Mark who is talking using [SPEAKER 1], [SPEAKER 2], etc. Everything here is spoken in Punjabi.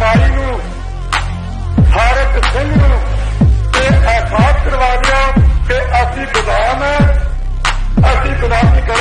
[SPEAKER 1] ਮਾਰੀ ਨੂੰ ਹਰਕ ਸਿੰਘ ਨੂੰ ਤੇ ਅਹਿਸਾਸ ਕਰਵਾ ਦਿਆ ਕਿ ਅਸੀਂ ਗੁਲਾਮ ਹੈ ਅਸੀਂ ਗੁਲਾਮੀ ਕਰ